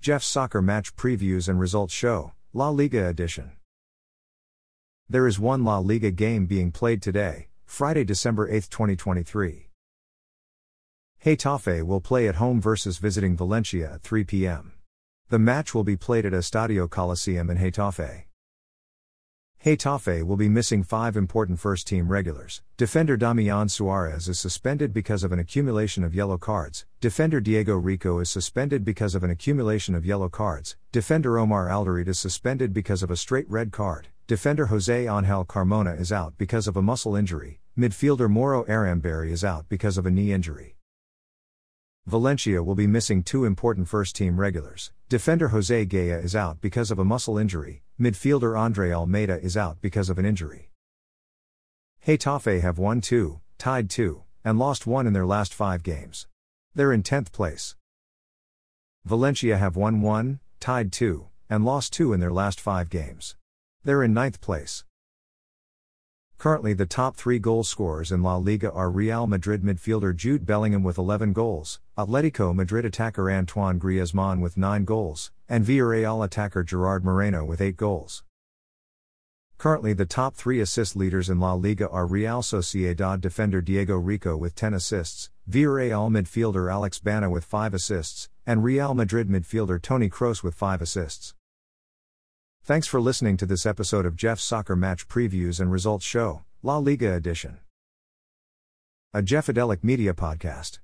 Jeff's Soccer Match Previews and Results Show, La Liga Edition. There is one La Liga game being played today, Friday, December 8, 2023. Getafe will play at home versus visiting Valencia at 3 p.m. The match will be played at Estadio Coliseum in Getafe. Getafe will be missing five important first team regulars. Defender Damian Suarez is suspended because of an accumulation of yellow cards. Defender Diego Rico is suspended because of an accumulation of yellow cards. Defender Omar Alderete is suspended because of a straight red card. Defender Jose Angel Carmona is out because of a muscle injury. Midfielder Mauro Arambarri is out because of a knee injury. Valencia will be missing two important first team regulars. Defender Jose Gaya is out because of a muscle injury, midfielder Andre Almeida is out because of an injury. Getafe have won 2, tied 2, and lost 1 in their last 5 games. They're in 10th place. Valencia have won 1, tied 2, and lost 2 in their last 5 games. They're in 9th place. Currently, the top three goal scorers in La Liga are Real Madrid midfielder Jude Bellingham with 11 goals, Atletico Madrid attacker Antoine Griezmann with 9 goals, and Villarreal attacker Gerard Moreno with 8 goals. Currently, the top three assist leaders in La Liga are Real Sociedad defender Diego Rico with 10 assists, Villarreal midfielder Alex Baena with 5 assists, and Real Madrid midfielder Toni Kroos with 5 assists. Thanks for listening to this episode of Jeff's Soccer Match Previews and Results Show, La Liga Edition. A Jeffadelic Media Podcast.